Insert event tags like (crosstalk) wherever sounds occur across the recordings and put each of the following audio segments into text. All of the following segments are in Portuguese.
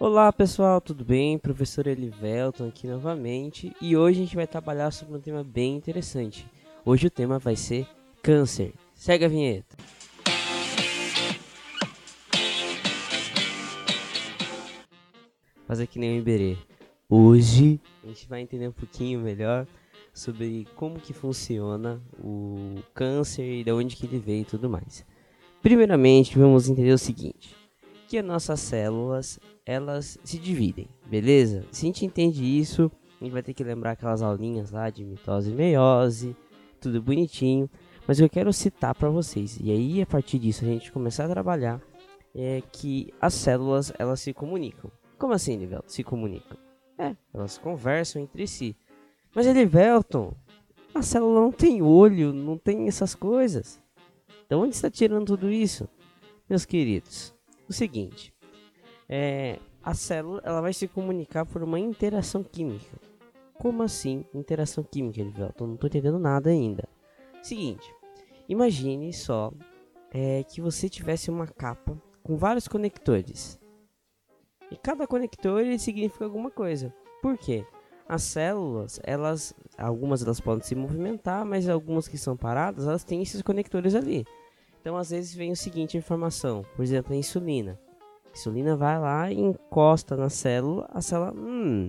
Olá pessoal, tudo bem? Professor Elivelton aqui novamente e hoje a gente vai trabalhar sobre um tema bem interessante. Hoje o tema vai ser câncer. Segue a vinheta. Fazer que nem o Iberê. Hoje a gente vai entender um pouquinho melhor sobre como que funciona o câncer e de onde que ele veio e tudo mais. Primeiramente, vamos entender o seguinte: que as nossas células elas se dividem, beleza? Se a gente entende isso, a gente vai ter que lembrar aquelas aulinhas lá de mitose e meiose, tudo bonitinho. Mas eu quero citar para vocês, e aí a partir disso a gente começar a trabalhar, é que as células elas se comunicam. Como assim, Livelton? Se comunicam? É, elas conversam entre si. Mas Elivelton, a célula não tem olho, não tem essas coisas. Então onde está tirando tudo isso? Meus queridos, o seguinte, é, a célula ela vai se comunicar por uma interação química. Como assim interação química, Elivelton? Não estou entendendo nada ainda. Seguinte, imagine só é, que você tivesse uma capa com vários conectores. E cada conector ele significa alguma coisa. Por quê? As células, elas, algumas elas podem se movimentar, mas algumas que são paradas, elas têm esses conectores ali. Então, às vezes vem o seguinte informação, por exemplo, a insulina. A insulina vai lá e encosta na célula, a célula, hum,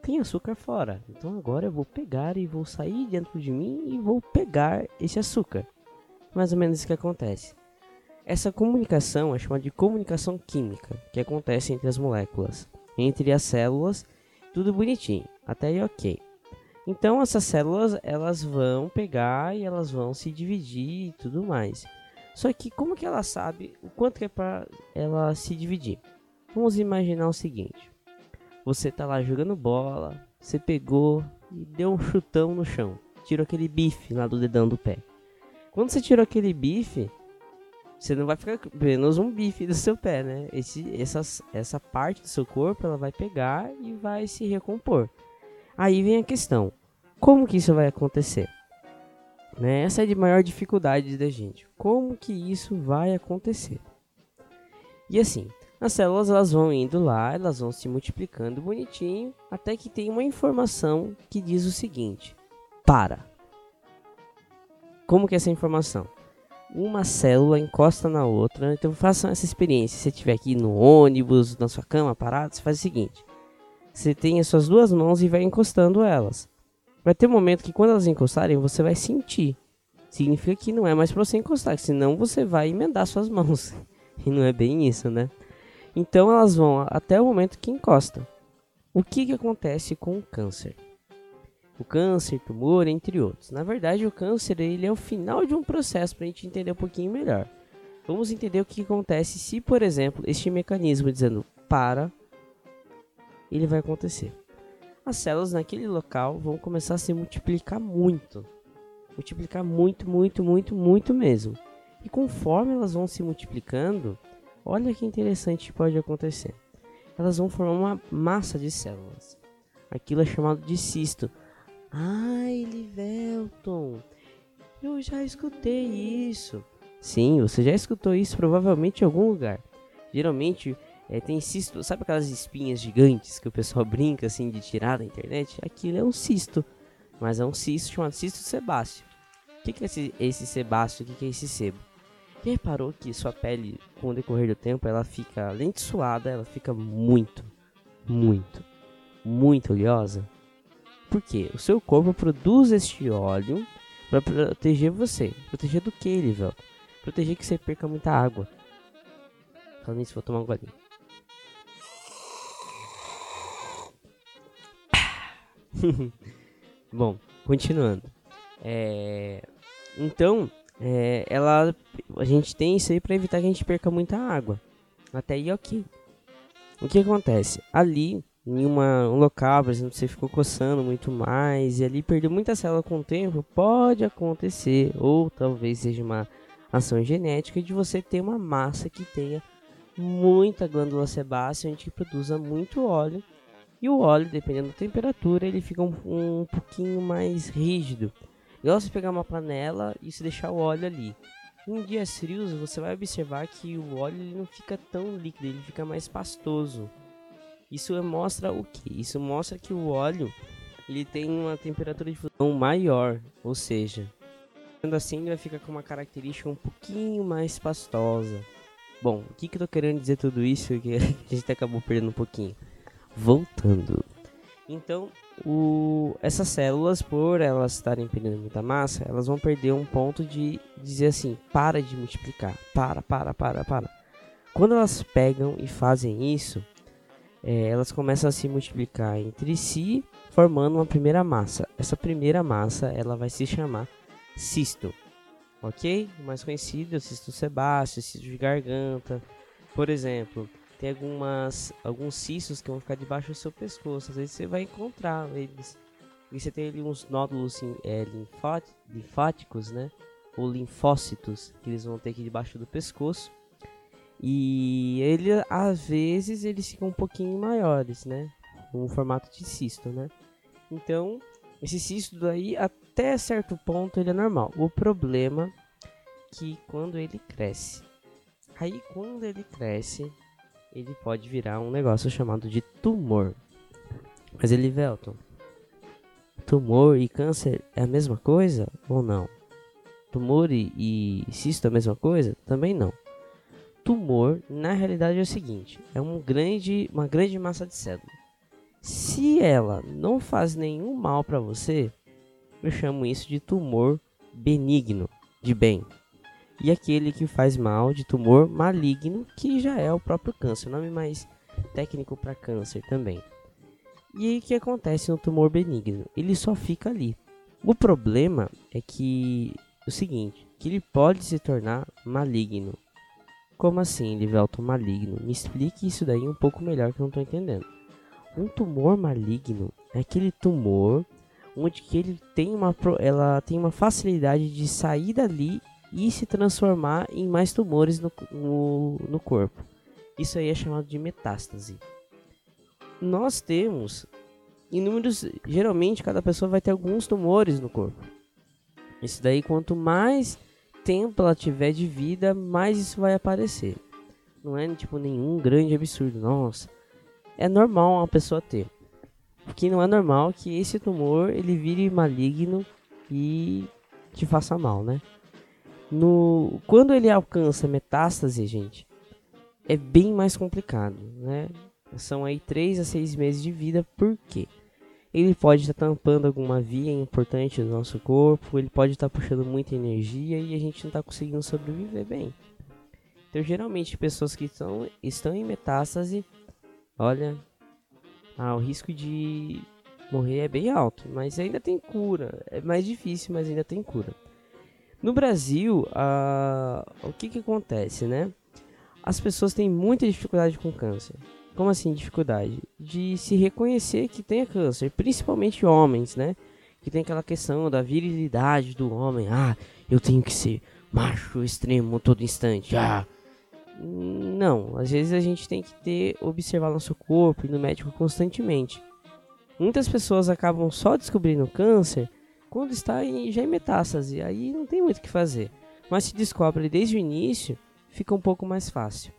tem açúcar fora. Então agora eu vou pegar e vou sair dentro de mim e vou pegar esse açúcar. Mais ou menos isso que acontece. Essa comunicação é chamada de comunicação química, que acontece entre as moléculas, entre as células, tudo bonitinho, até aí ok. Então essas células elas vão pegar e elas vão se dividir e tudo mais. Só que como que ela sabe o quanto que é para ela se dividir? Vamos imaginar o seguinte: você tá lá jogando bola, você pegou e deu um chutão no chão, tirou aquele bife lá do dedão do pé. Quando você tirou aquele bife, você não vai ficar apenas um bife do seu pé, né? Esse, essas, essa parte do seu corpo ela vai pegar e vai se recompor. Aí vem a questão: como que isso vai acontecer? Né? Essa é de maior dificuldade da gente. Como que isso vai acontecer? E assim, as células elas vão indo lá, elas vão se multiplicando bonitinho, até que tem uma informação que diz o seguinte: para. Como que é essa informação? Uma célula encosta na outra, então façam essa experiência. Se você estiver aqui no ônibus, na sua cama, parado, você faz o seguinte: você tem as suas duas mãos e vai encostando elas. Vai ter um momento que quando elas encostarem, você vai sentir. Significa que não é mais para você encostar, senão você vai emendar suas mãos. (laughs) E não é bem isso, né? Então elas vão até o momento que encosta. O que, que acontece com o câncer? O câncer, tumor, entre outros. Na verdade, o câncer ele é o final de um processo para a gente entender um pouquinho melhor. Vamos entender o que acontece se, por exemplo, este mecanismo dizendo para, ele vai acontecer as células naquele local vão começar a se multiplicar muito. Multiplicar muito, muito, muito, muito mesmo. E conforme elas vão se multiplicando, olha que interessante pode acontecer. Elas vão formar uma massa de células. Aquilo é chamado de cisto. Ai, Livelton, eu já escutei isso. Sim, você já escutou isso provavelmente em algum lugar. Geralmente é, tem cisto, sabe aquelas espinhas gigantes que o pessoal (laughs) brinca assim de tirar da internet? Aquilo é um cisto, mas é um cisto chamado cisto sebáceo. O que, que é esse, esse sebáceo? O que, que é esse sebo? Já reparou que sua pele, com o decorrer do tempo, ela fica, além de suada, ela fica muito, muito, muito oleosa? Por quê? O seu corpo produz este óleo para proteger você. Proteger do que, Livel? Proteger que você perca muita água. Falando nisso, vou tomar um golinho. (laughs) Bom, continuando. É, então, é, ela, a gente tem isso aí para evitar que a gente perca muita água. Até aí, ok. O que acontece? Ali, em uma, um local, por exemplo, você ficou coçando muito mais e ali perdeu muita célula com o tempo, pode acontecer, ou talvez seja uma ação genética de você ter uma massa que tenha muita glândula sebácea, onde produza muito óleo e o óleo, dependendo da temperatura, ele fica um, um pouquinho mais rígido. Igual você pegar uma panela e se deixar o óleo ali. Em dias frios, você vai observar que o óleo ele não fica tão líquido, ele fica mais pastoso. Isso mostra o que? Isso mostra que o óleo ele tem uma temperatura de fusão maior, ou seja, sendo assim ele vai ficar com uma característica um pouquinho mais pastosa. Bom, o que, que eu tô querendo dizer tudo isso (laughs) que a gente acabou perdendo um pouquinho. Voltando. Então, o, essas células, por elas estarem perdendo muita massa, elas vão perder um ponto de dizer assim, para de multiplicar, para, para, para, para. Quando elas pegam e fazem isso, é, elas começam a se multiplicar entre si, formando uma primeira massa. Essa primeira massa, ela vai se chamar cisto, ok? O mais conhecido é o cisto sebáceo, cisto de garganta, por exemplo tem algumas alguns cistos que vão ficar debaixo do seu pescoço. Às vezes você vai encontrar eles. E você tem ali uns nódulos é, linfáticos, né? Ou linfócitos que eles vão ter aqui debaixo do pescoço. E ele, às vezes, eles ficam um pouquinho maiores, né? Um formato de cisto, né? Então, esse cisto daí, até certo ponto, ele é normal. O problema é que quando ele cresce, aí quando ele cresce, ele pode virar um negócio chamado de tumor. Mas ele, Velton, tumor e câncer é a mesma coisa ou não? Tumor e, e cisto é a mesma coisa? Também não. Tumor, na realidade, é o seguinte: é um grande, uma grande massa de célula. Se ela não faz nenhum mal para você, eu chamo isso de tumor benigno, de bem e aquele que faz mal de tumor maligno, que já é o próprio câncer, nome mais técnico para câncer também. E aí o que acontece no tumor benigno? Ele só fica ali. O problema é que o seguinte, que ele pode se tornar maligno. Como assim, Livelton maligno? Me explique isso daí um pouco melhor que eu não estou entendendo. Um tumor maligno é aquele tumor onde que ele tem uma ela tem uma facilidade de sair dali e se transformar em mais tumores no, no, no corpo. Isso aí é chamado de metástase. Nós temos inúmeros. Geralmente, cada pessoa vai ter alguns tumores no corpo. Isso daí, quanto mais tempo ela tiver de vida, mais isso vai aparecer. Não é tipo nenhum grande absurdo. Nossa, é normal uma pessoa ter. O que não é normal que esse tumor ele vire maligno e te faça mal, né? No, quando ele alcança metástase, gente, é bem mais complicado, né? São aí 3 a 6 meses de vida, por quê? Ele pode estar tá tampando alguma via importante do nosso corpo, ele pode estar tá puxando muita energia e a gente não está conseguindo sobreviver bem. Então, geralmente, pessoas que estão, estão em metástase, olha, ah, o risco de morrer é bem alto, mas ainda tem cura. É mais difícil, mas ainda tem cura. No Brasil, o que, que acontece, né? As pessoas têm muita dificuldade com câncer. Como assim dificuldade? De se reconhecer que tem câncer, principalmente homens, né? Que tem aquela questão da virilidade do homem. Ah, eu tenho que ser macho extremo todo instante. Ah, não, às vezes a gente tem que ter observar nosso corpo e no médico constantemente. Muitas pessoas acabam só descobrindo câncer quando está em, já em metástase, aí não tem muito o que fazer. Mas se descobre desde o início, fica um pouco mais fácil.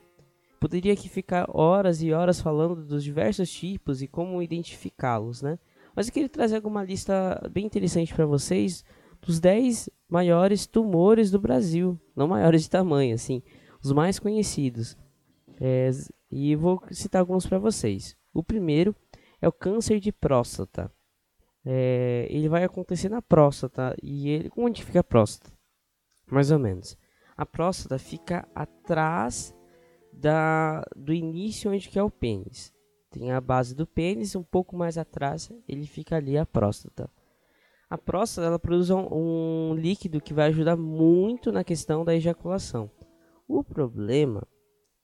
Poderia aqui ficar horas e horas falando dos diversos tipos e como identificá-los, né? Mas eu queria trazer alguma lista bem interessante para vocês dos 10 maiores tumores do Brasil, não maiores de tamanho, assim, os mais conhecidos. É, e vou citar alguns para vocês. O primeiro é o câncer de próstata é, ele vai acontecer na próstata. E ele, onde fica a próstata? Mais ou menos. A próstata fica atrás da, do início onde que é o pênis. Tem a base do pênis, um pouco mais atrás, ele fica ali a próstata. A próstata ela produz um, um líquido que vai ajudar muito na questão da ejaculação. O problema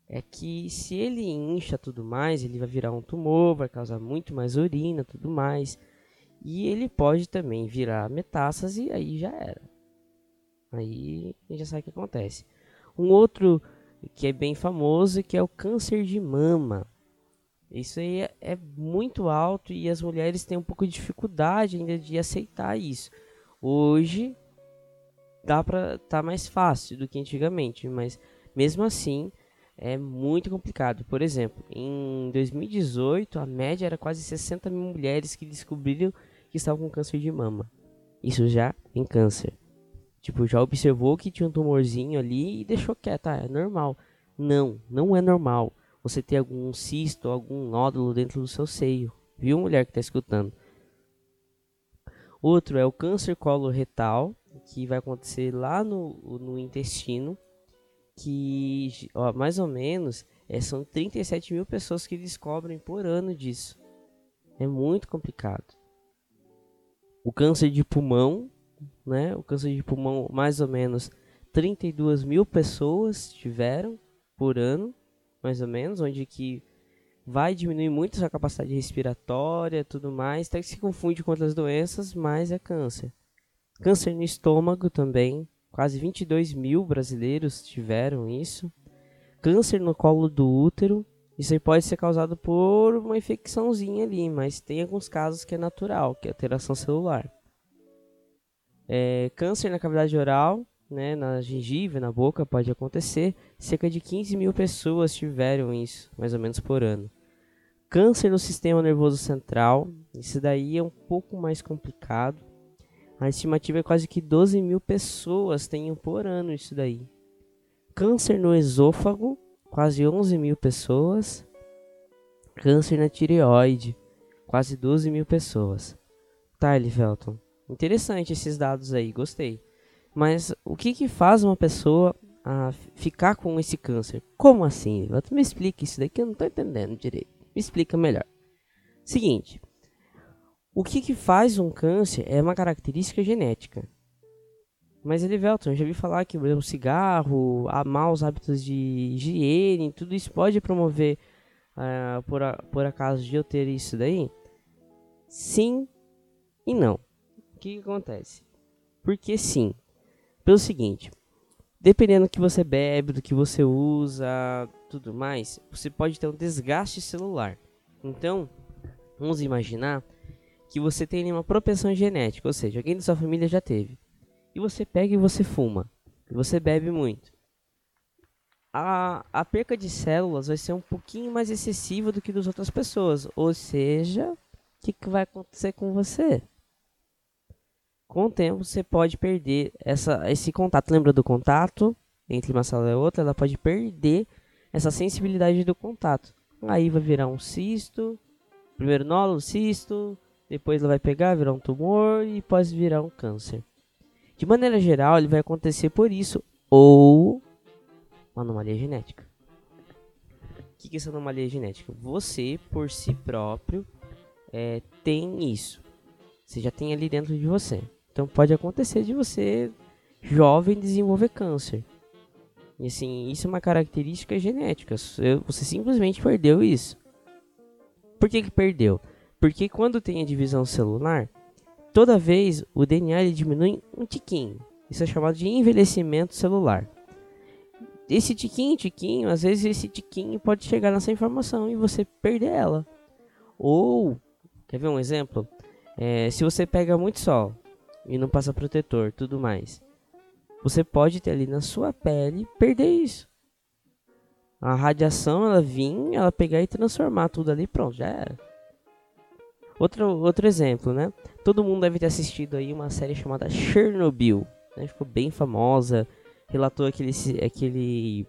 é que se ele incha tudo mais, ele vai virar um tumor, vai causar muito mais urina, tudo mais. E ele pode também virar metástase e aí já era. Aí já sabe o que acontece. Um outro que é bem famoso que é o câncer de mama. Isso aí é, é muito alto e as mulheres têm um pouco de dificuldade ainda de aceitar isso. Hoje dá para tá mais fácil do que antigamente, mas mesmo assim é muito complicado. Por exemplo, em 2018, a média era quase 60 mil mulheres que descobriram que estavam com câncer de mama. Isso já em câncer. Tipo, já observou que tinha um tumorzinho ali e deixou quieto. Ah, é normal. Não, não é normal. Você ter algum cisto, algum nódulo dentro do seu seio. Viu, mulher que está escutando? Outro é o câncer coloretal, que vai acontecer lá no, no intestino que ó, mais ou menos é, são 37 mil pessoas que descobrem por ano disso. É muito complicado. O câncer de pulmão, né? O câncer de pulmão, mais ou menos 32 mil pessoas tiveram por ano, mais ou menos, onde que vai diminuir muito a capacidade respiratória, tudo mais, até que se confunde com outras doenças, mas é câncer. Câncer no estômago também, Quase 22 mil brasileiros tiveram isso. Câncer no colo do útero. Isso aí pode ser causado por uma infecçãozinha ali, mas tem alguns casos que é natural, que é alteração celular. É, câncer na cavidade oral, né, na gengiva, na boca, pode acontecer. Cerca de 15 mil pessoas tiveram isso, mais ou menos por ano. Câncer no sistema nervoso central, isso daí é um pouco mais complicado. A estimativa é quase que 12 mil pessoas tenham por ano isso daí. Câncer no esôfago, quase 11 mil pessoas. Câncer na tireoide, quase 12 mil pessoas. Tá, Elivelton. Interessante esses dados aí, gostei. Mas o que, que faz uma pessoa a ficar com esse câncer? Como assim? Me explica isso daí que eu não estou entendendo direito. Me explica melhor. Seguinte, o que, que faz um câncer é uma característica genética. Mas Elivelton, eu já vi falar que o cigarro, a maus hábitos de higiene, tudo isso pode promover uh, por, a, por acaso de eu ter isso daí? Sim e não. O que, que acontece? Porque sim. Pelo seguinte, dependendo do que você bebe, do que você usa, tudo mais, você pode ter um desgaste celular. Então, vamos imaginar que você tem uma propensão genética, ou seja, alguém da sua família já teve. E você pega e você fuma. E você bebe muito. A, a perca de células vai ser um pouquinho mais excessiva do que das outras pessoas. Ou seja, o que, que vai acontecer com você? Com o tempo, você pode perder essa, esse contato. Lembra do contato? Entre uma célula e outra, ela pode perder essa sensibilidade do contato. Aí vai virar um cisto. Primeiro nódulo, cisto, depois ela vai pegar, virar um tumor e pode virar um câncer. De maneira geral, ele vai acontecer por isso ou uma anomalia genética. O que é essa anomalia genética? Você, por si próprio, é, tem isso. Você já tem ali dentro de você. Então pode acontecer de você, jovem, desenvolver câncer. E assim, isso é uma característica genética. Você simplesmente perdeu isso. Por que, que perdeu? Porque quando tem a divisão celular, toda vez o DNA diminui um tiquinho. Isso é chamado de envelhecimento celular. Esse tiquinho, tiquinho, às vezes esse tiquinho pode chegar nessa informação e você perder ela. Ou, quer ver um exemplo? É, se você pega muito sol e não passa protetor, tudo mais, você pode ter ali na sua pele perder isso. A radiação ela vir, ela pegar e transformar tudo ali, pronto, já era. Outro, outro exemplo, né? Todo mundo deve ter assistido aí uma série chamada Chernobyl, né? Ficou bem famosa, relatou aquele, aquele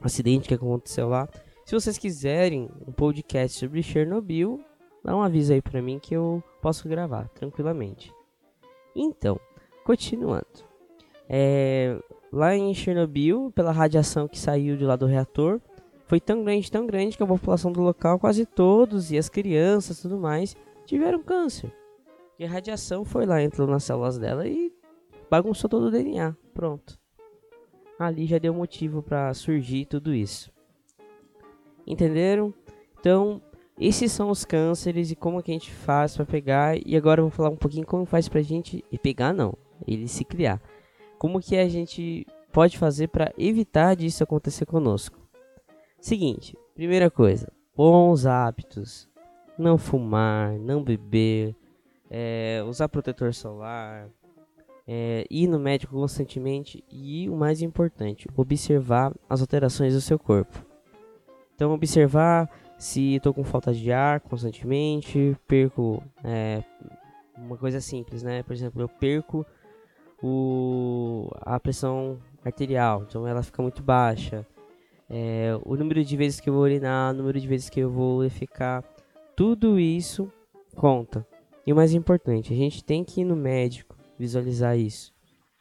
acidente que aconteceu lá. Se vocês quiserem um podcast sobre Chernobyl, dá um aviso aí pra mim que eu posso gravar tranquilamente. Então, continuando. É, lá em Chernobyl, pela radiação que saiu de lá do reator, foi tão grande, tão grande que a população do local, quase todos, e as crianças tudo mais, tiveram câncer. E a radiação foi lá, entrou nas células dela e bagunçou todo o DNA. Pronto. Ali já deu motivo para surgir tudo isso. Entenderam? Então, esses são os cânceres e como que a gente faz para pegar. E agora eu vou falar um pouquinho como faz pra gente e pegar não, ele se criar. Como que a gente pode fazer para evitar disso acontecer conosco? Seguinte, primeira coisa, bons hábitos. Não fumar, não beber, é, usar protetor solar, é, ir no médico constantemente e o mais importante, observar as alterações do seu corpo. Então, observar se estou com falta de ar constantemente, perco é, uma coisa simples, né? Por exemplo, eu perco o, a pressão arterial, então ela fica muito baixa. É, o número de vezes que eu vou urinar, o número de vezes que eu vou ficar, tudo isso conta. E o mais importante, a gente tem que ir no médico visualizar isso.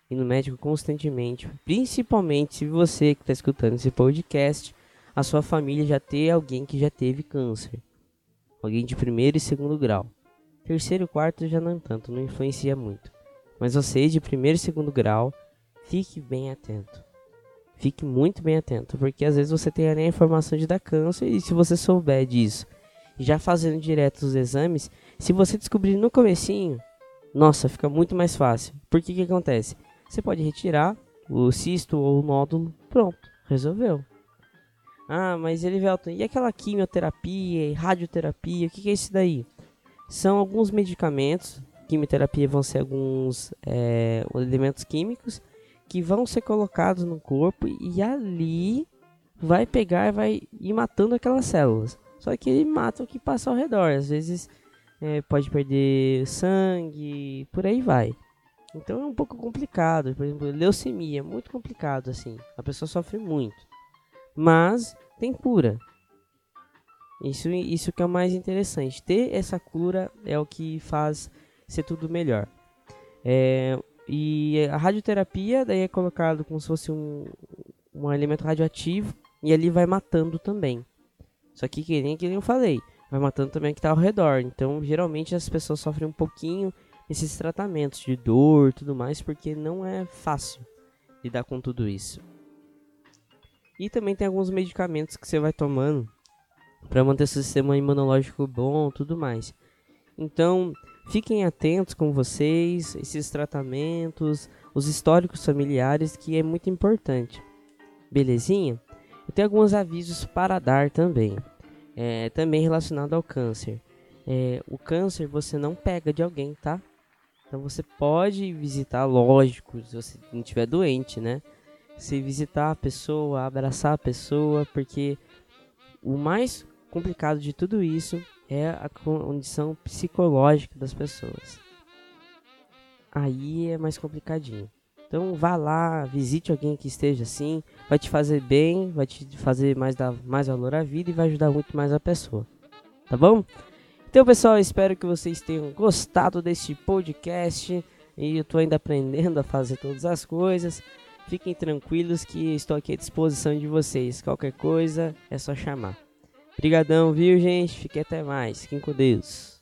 Ir no médico constantemente, principalmente se você que está escutando esse podcast, a sua família já ter alguém que já teve câncer. Alguém de primeiro e segundo grau. Terceiro e quarto já não tanto, não influencia muito. Mas você de primeiro e segundo grau, fique bem atento. Fique muito bem atento, porque às vezes você tem a informação de dar câncer e se você souber disso, já fazendo direto os exames, se você descobrir no comecinho, nossa, fica muito mais fácil. Porque que acontece? Você pode retirar o cisto ou o nódulo, pronto, resolveu. Ah, mas Elivelton, e aquela quimioterapia e radioterapia, o que, que é isso daí? São alguns medicamentos, quimioterapia vão ser alguns é, elementos químicos que vão ser colocados no corpo e ali vai pegar e vai ir matando aquelas células. Só que ele mata o que passa ao redor. Às vezes é, pode perder sangue, por aí vai. Então é um pouco complicado. Por exemplo, leucemia muito complicado assim. A pessoa sofre muito. Mas tem cura. Isso, isso que é o mais interessante. Ter essa cura é o que faz ser tudo melhor. É, e a radioterapia daí é colocado como se fosse um, um elemento radioativo e ali vai matando também. Só que que nem que eu falei, vai matando também o que está ao redor. Então, geralmente as pessoas sofrem um pouquinho esses tratamentos de dor, tudo mais, porque não é fácil lidar com tudo isso. E também tem alguns medicamentos que você vai tomando para manter seu sistema imunológico bom, tudo mais. Então, Fiquem atentos com vocês, esses tratamentos, os históricos familiares, que é muito importante. Belezinha? Eu tenho alguns avisos para dar também. É, também relacionado ao câncer. É, o câncer você não pega de alguém, tá? Então você pode visitar, lógico, se você não estiver doente, né? Se visitar a pessoa, abraçar a pessoa, porque o mais complicado de tudo isso é a condição psicológica das pessoas. Aí é mais complicadinho. Então vá lá, visite alguém que esteja assim, vai te fazer bem, vai te fazer mais dar mais valor à vida e vai ajudar muito mais a pessoa. Tá bom? Então, pessoal, espero que vocês tenham gostado deste podcast. E eu tô ainda aprendendo a fazer todas as coisas. Fiquem tranquilos que estou aqui à disposição de vocês. Qualquer coisa é só chamar. Obrigadão, viu, gente? Fique até mais. Fiquem com Deus.